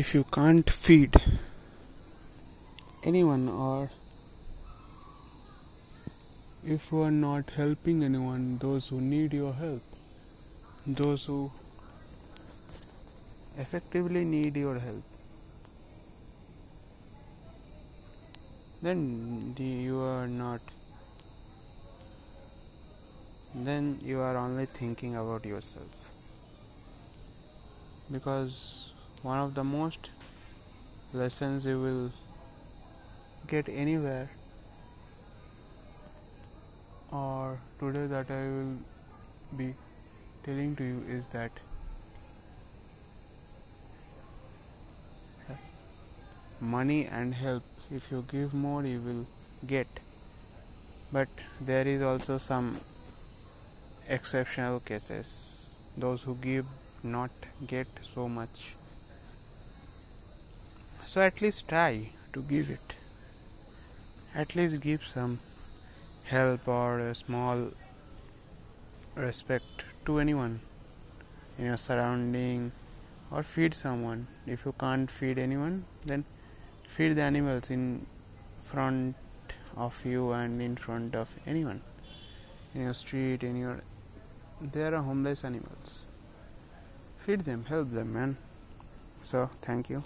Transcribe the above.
if you can't feed anyone or if you are not helping anyone, those who need your help, those who effectively need your help, then you are not, then you are only thinking about yourself. Because one of the most lessons you will get anywhere. Or today that I will be telling to you is that money and help if you give more you will get. But there is also some exceptional cases. Those who give not get so much so at least try to give it. At least give some help or a small respect to anyone in your surrounding or feed someone. If you can't feed anyone then feed the animals in front of you and in front of anyone. In your street in your there are homeless animals. Feed them help them man. So thank you